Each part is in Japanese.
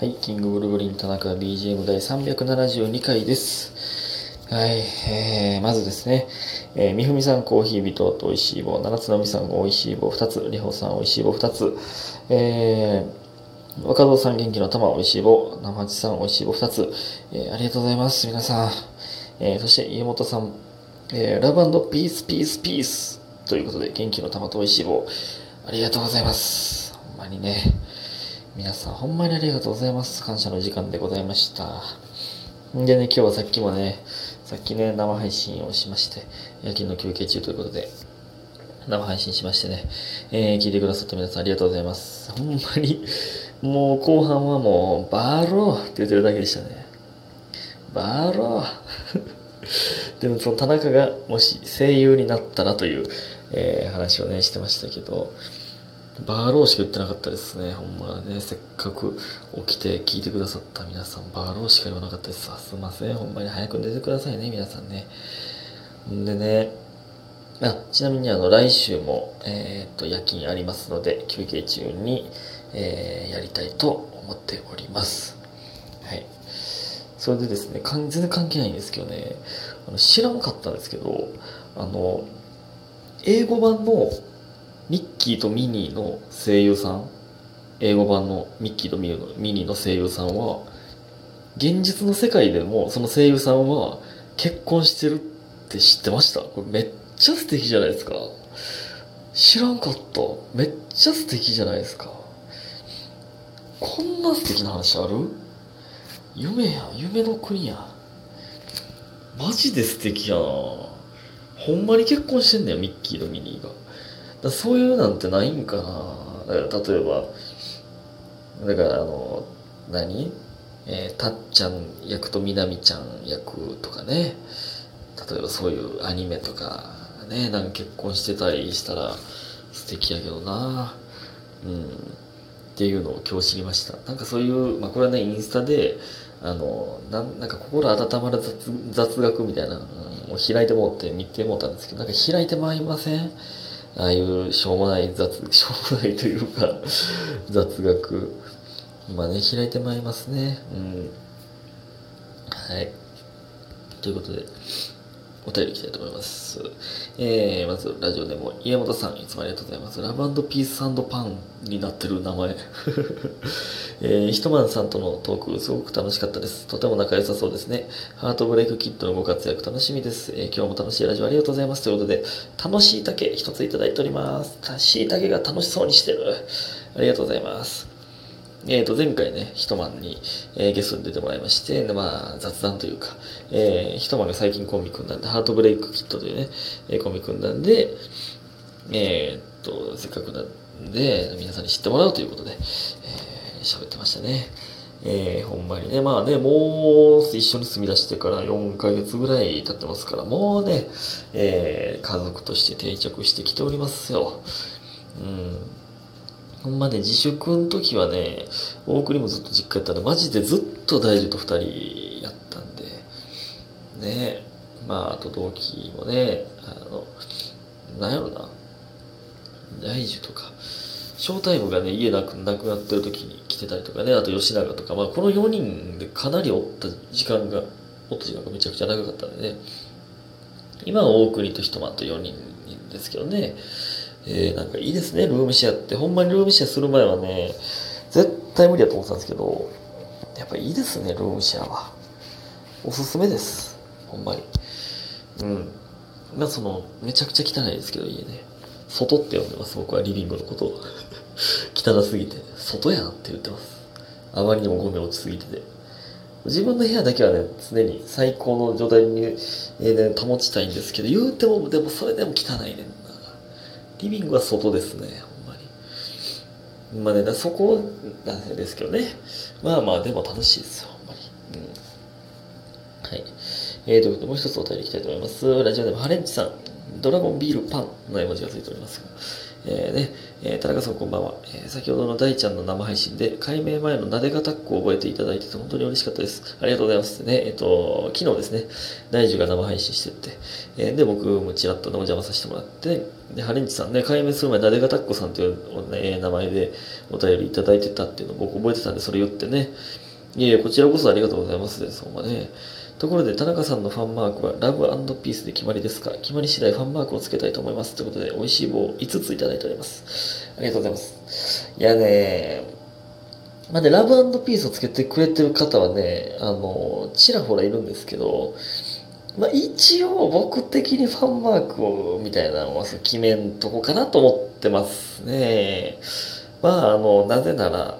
はい、キングブルブリン田中 BGM 第372回です。はい、えー、まずですね、えー、みふみさんコーヒービトと美味しい棒、七つのみさん美味しい棒2つ、りほさん美味しい棒2つ、えー、若造さん元気の玉美味しい棒、生八さん美味しい棒2つ、えー、ありがとうございます、皆さん。えー、そして家元さん、えー、ラブピースピースピースということで、元気の玉と美味しい棒、ありがとうございます。ほんまにね。皆さん、ほんまにありがとうございます。感謝の時間でございました。んでね、今日はさっきもね、さっきね、生配信をしまして、夜勤の休憩中ということで、生配信しましてね、えー、聞いてくださった皆さんありがとうございます。ほんまに、もう後半はもう、バーローって言ってるだけでしたね。バーロー でもその田中がもし声優になったらという、えー、話をね、してましたけど、バーローしか言ってなかったですね。ほんまね、せっかく起きて聞いてくださった皆さん、バーローしか言わなかったです。すいません。ほんまに早く寝てくださいね、皆さんね。んでね、あ、ちなみにあの、来週も、えー、っと、夜勤ありますので、休憩中に、えー、やりたいと思っております。はい。それでですね、全然関係ないんですけどね、あの知らんかったんですけど、あの、英語版のミッキーとミニーの声優さん、英語版のミッキーとミニーの声優さんは、現実の世界でもその声優さんは結婚してるって知ってました？これめっちゃ素敵じゃないですか。知らんかった。めっちゃ素敵じゃないですか。こんな素敵な話ある？夢や、夢の国や。マジで素敵やなほんまに結婚してんだよ、ミッキーとミニーが。だそういうなんてないんかな。だから例えばだからあの何？えー、たっちゃん役とみなみちゃん役とかね。例えばそういうアニメとかね。なんか結婚してたりしたら素敵やけどな。うん。っていうのを今日知りました。なんかそういうまあこれはねインスタであのなんなんか心温まる雑雑学みたいなのを開いてもって見てもうたんですけどなんか開いてまいりません？ああいうしょうもない雑、しょうもないというか、雑学。まあね、開いてまいりますね。うん。はい。ということで、お便りいきたいと思います。えー、まず、ラジオでも、家元さん、いつもありがとうございます。ラブピースパンになってる名前。えー、ひとまんさんとのトーク、すごく楽しかったです。とても仲良さそうですね。ハートブレイクキットのご活躍楽しみです。えー、今日も楽しいラジオありがとうございます。ということで、楽しい竹一ついただいております。楽しい竹が楽しそうにしてる。ありがとうございます。えっ、ー、と、前回ね、ヒトマンに、えー、ゲストに出てもらいまして、でまあ、雑談というか、えー、ヒトマンが最近コンビ組んだんで、ハートブレイクキットというね、えー、コンビ組んだんで、えっと、せっかくなんで、皆さんに知ってもらうということで、え喋ってましたね。えー、ほんまにね、まあね、もう一緒に住み出してから4ヶ月ぐらい経ってますから、もうね、えー、家族として定着してきておりますよ。うん。ほんまね、自粛の時はね、大国もずっと実家やったんで、マジでずっと大樹と二人やったんで、ね、まあ、あと同期もね、あの、なんやろな、大樹とか、ショータイムがね、家なくなくなってる時に来てたりとかね、あと吉永とか、まあこの4人でかなりおった時間が、おった時間がめちゃくちゃ長かったんでね、今は大国と一間と4人ですけどね、えー、なんかいいですね、ルームシェアって。ほんまにルームシェアする前はね、絶対無理だと思ってたんですけど、やっぱいいですね、ルームシェアは。おすすめです。ほんまに。うん。まあその、めちゃくちゃ汚いですけど、家ね。外って呼んでます、僕はリビングのことを。汚すぎて、外やんって言ってます。あまりにもゴミ落ちすぎてて。自分の部屋だけはね、常に最高の状態に、えーね、保ちたいんですけど、言うても、でもそれでも汚いねん。リビングは外ですね、ほんまに。まあね、だそこなんですけどね。まあまあ、でも楽しいですよ、ほんまに。うん。はい。えー、ということで、もう一つお便りいきたいと思います。ラジオネーム、ハレンチさん。ドラゴンビールパンの絵文字がついておりますが。えー、ね、えー、田中さんこんばんは、えー、先ほどの大ちゃんの生配信で、解明前のなでがタックを覚えていただいてて本当に嬉しかったです。ありがとうございます。ね、えっ、ー、と、昨日ですね、大樹が生配信してて、えー、で、僕もちらっとお邪魔させてもらって、で、ハレンチさんね、解明する前、なでがタッコさんという、ね、名前でお便りいただいてたっていうのを僕覚えてたんで、それ言ってね、いえいえ、こちらこそありがとうございますです、ほんまね。ところで、田中さんのファンマークはラブピースで決まりですか？決まり次第ファンマークをつけたいと思います。ということで、美味しい棒を5ついただいております。ありがとうございます。いやねまあね、ラブピースをつけてくれてる方はね、あの、ちらほらいるんですけど、まあ一応僕的にファンマークを、みたいなのは決めんとこかなと思ってますね。まああの、なぜなら、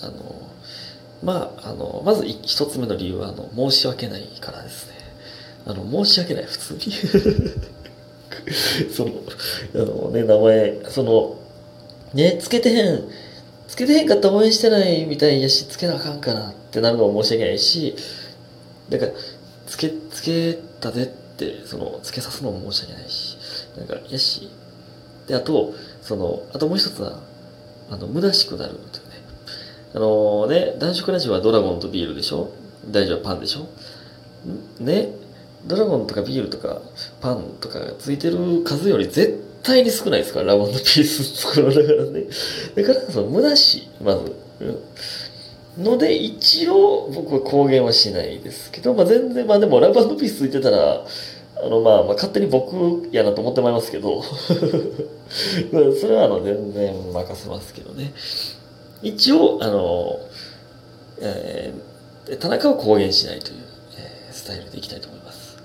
あの、まあ、あの、まず一つ目の理由は、あの、申し訳ないからですね。あの、申し訳ない、普通に。その、あのね、名前、その、ね、つけてへん、つけてへんかったら応援してないみたいやし、つけなあかんかなってなるのも申し訳ないし、だか、つけ、つけたでって、その、つけさすのも申し訳ないし、なんか、やし、で、あと、その、あともう一つは、あの、虚しくなるというあのね、男色ラジオはドラゴンとビールでしょ？大丈夫はパンでしょ？ね、ドラゴンとかビールとかパンとかがついてる数より絶対に少ないですか？ら、ラゴンのピース作るだからね。だから、その、虚しい、まず。ので、一応、僕は公言はしないですけど、まあ全然、まあでも、ラブピースついてたら、あの、まあ、まあ、勝手に僕やなと思ってまいりますけど、それはあの、全然任せますけどね。一応、あの、えー、田中を公言しないという、えー、スタイルでいきたいと思います。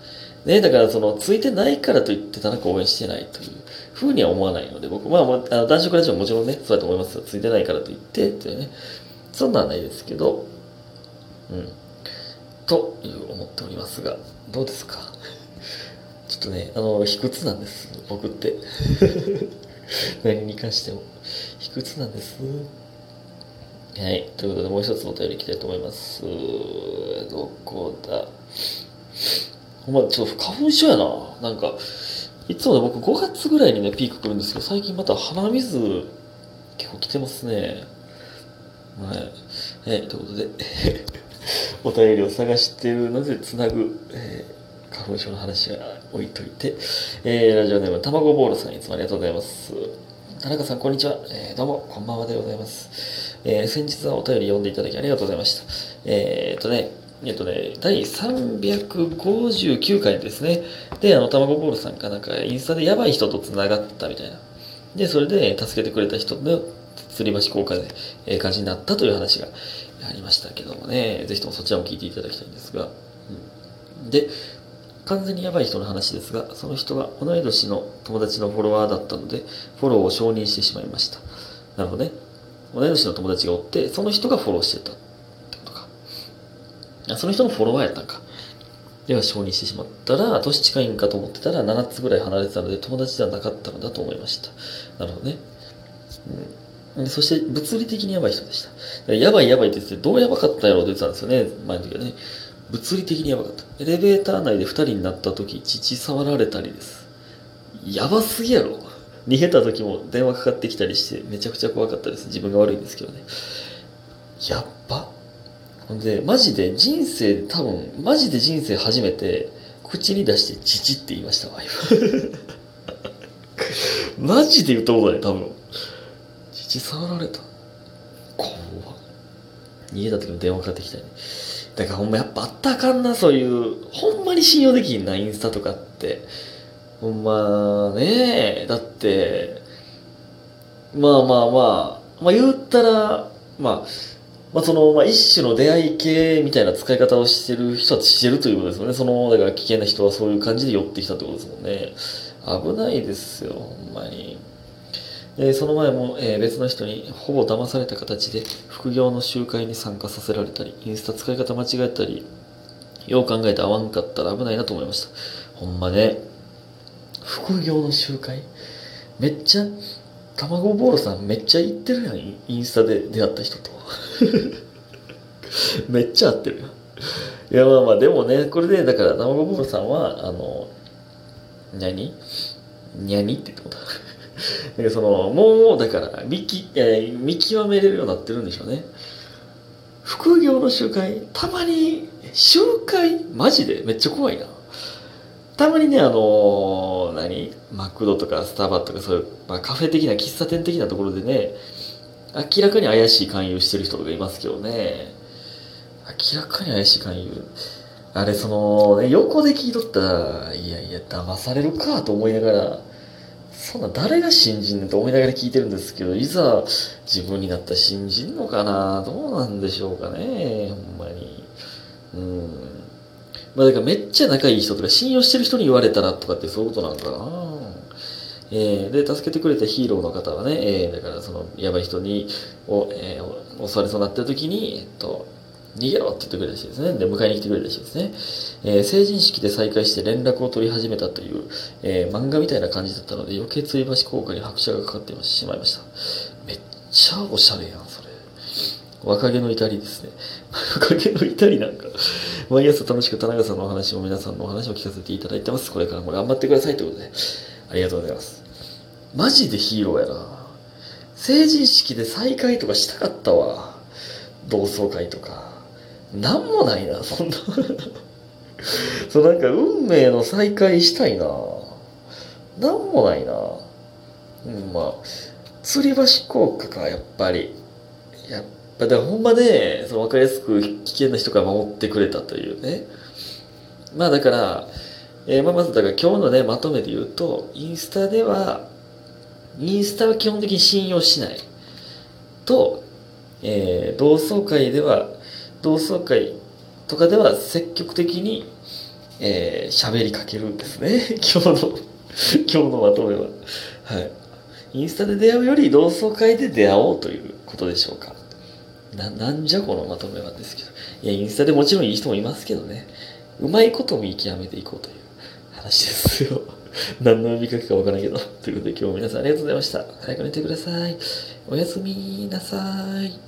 ね、だからその、ついてないからといって田中を応援してないというふうには思わないので、僕、まあ、あの男色ラジオももちろんね、そうだと思いますついてないからといってっていうね、そんなんはないですけど、うん。という思っておりますが、どうですか？ちょっとね、あの、卑屈なんです、僕って。何に関しても。卑屈なんです。はい。ということで、もう一つお便りいきたいと思います。どこだ？ほんま、ちょっと花粉症やな。なんか、いつもね、僕5月ぐらいにね、ピーク来るんですけど、最近また鼻水結構来てますね。はい。えー、ということで、お便りを探しているので、つなぐ、えー、花粉症の話は置いといて、えー、ラジオネーム、たまごボールさん、いつもありがとうございます。田中さん、こんにちは。えー、どうも、こんばんはでございます。えー、先日はお便り読んでいただきありがとうございました。えー、っとね、えっとね、第359回ですね。で、あの、たまごボールさんかなんか、インスタでやばい人と繋がったみたいな。で、それで助けてくれた人の吊り橋効果で、ええ感じになったという話がありましたけどもね、ぜひともそちらも聞いていただきたいんですが。うん、で、完全にやばい人の話ですが、その人は同い年の友達のフォロワーだったので、フォローを承認してしまいました。なるほどね。同い年の友達がおって、その人がフォローしてたってことか。その人のフォロワーやったんか。では承認してしまったら、年近いんかと思ってたら7つぐらい離れてたので友達ではなかったのだと思いました。なるほどね。うん、そして物理的にやばい人でした。やばいやばいって言って、どうやばかったやろうって言ってたんですよね、前の時はね。物理的にやばかった。エレベーター内で2人になった時、父触られたりです。やばすぎやろ。逃げた時も電話かかってきたりしてめちゃくちゃ怖かったです。自分が悪いんですけどね。やっばほんでマジで人生多分マジで人生初めて口に出して「父」って言いましたわ マジで言ったことない多分。父触られた。怖逃げた時も電話かかってきたり、ね、だからほんまやっぱあったかんなそういうほんまに信用できんなインスタとかってほんまねだって、まあまあまあ、まあ言ったら、まあ、まあその、まあ一種の出会い系みたいな使い方をしてる人はしてるということですよね。その、だから危険な人はそういう感じで寄ってきたってことですもんね。危ないですよ、ほんまに。で、その前も、えー、別の人にほぼ騙された形で副業の集会に参加させられたり、インスタ使い方間違えたり、よう考えて合わんかったら危ないなと思いました。ほんまね。副業の集会？めっちゃ、卵ボールさんめっちゃ行ってるやん、インスタで出会った人と。めっちゃ合ってるやん。いや、まあまあ、でもね、これで、だから、卵ボールさんは、あの、何？にゃにって言ってことなんかその、もう、だから、見き、えー見極めれるようになってるんでしょうね。副業の集会、たまに、集会？マジで？めっちゃ怖いな。たまにね、あのー何マクドとかスタバとかそういう、まあ、カフェ的な喫茶店的なところでね、明らかに怪しい勧誘してる人とかいますけどね。明らかに怪しい勧誘。あれ、その、ね、横で聞いとったら、いやいや、騙されるかと思いながら、そんな誰が信じんねんと思いながら聞いてるんですけど、いざ自分になったら信じんのかなどうなんでしょうかねほんまに。うん。まあだからめっちゃ仲いい人とか信用してる人に言われたらとかってそういうことなんかなえー、で、助けてくれたヒーローの方はね、えー、だからその、やばい人に、お、えー、襲われそうになった時に、えっと、逃げろって言ってくれたらしいですね。で、迎えに来てくれたらしいですね。えー成人式で再会して連絡を取り始めたという、えー漫画みたいな感じだったので、余計つり橋効果に拍車がかかってしまいました。めっちゃおしゃれやん、それ。若気の至りですね。若気の至りなんか。毎朝楽しく田中さんのお話も皆さんのお話も聞かせていただいてます。これからも頑張ってくださいということで、ありがとうございます。マジでヒーローやな。成人式で再会とかしたかったわ。同窓会とか。なんもないな、そんな。そう、なんか運命の再会したいな。なんもないな。うん、まあ、吊り橋効果か、やっぱり。やっぱ、だからほんまね、その分かりやすく危険な人から守ってくれたというね。まあだから、えーまあまずだから今日のね、まとめで言うと、インスタでは、インスタは基本的に信用しない。と、えー同窓会では、同窓会とかでは積極的に、えー喋りかけるんですね。今日の、今日のまとめは。はい。インスタで出会うより同窓会で出会おうということでしょうか。な、なんじゃこのまとめはですけど。いや、インスタでもちろんいい人もいますけどね。うまいこと見極めていこうという話ですよ。何の呼びかけかわからんけど。ということで今日も皆さんありがとうございました。早く寝てください。おやすみなさい。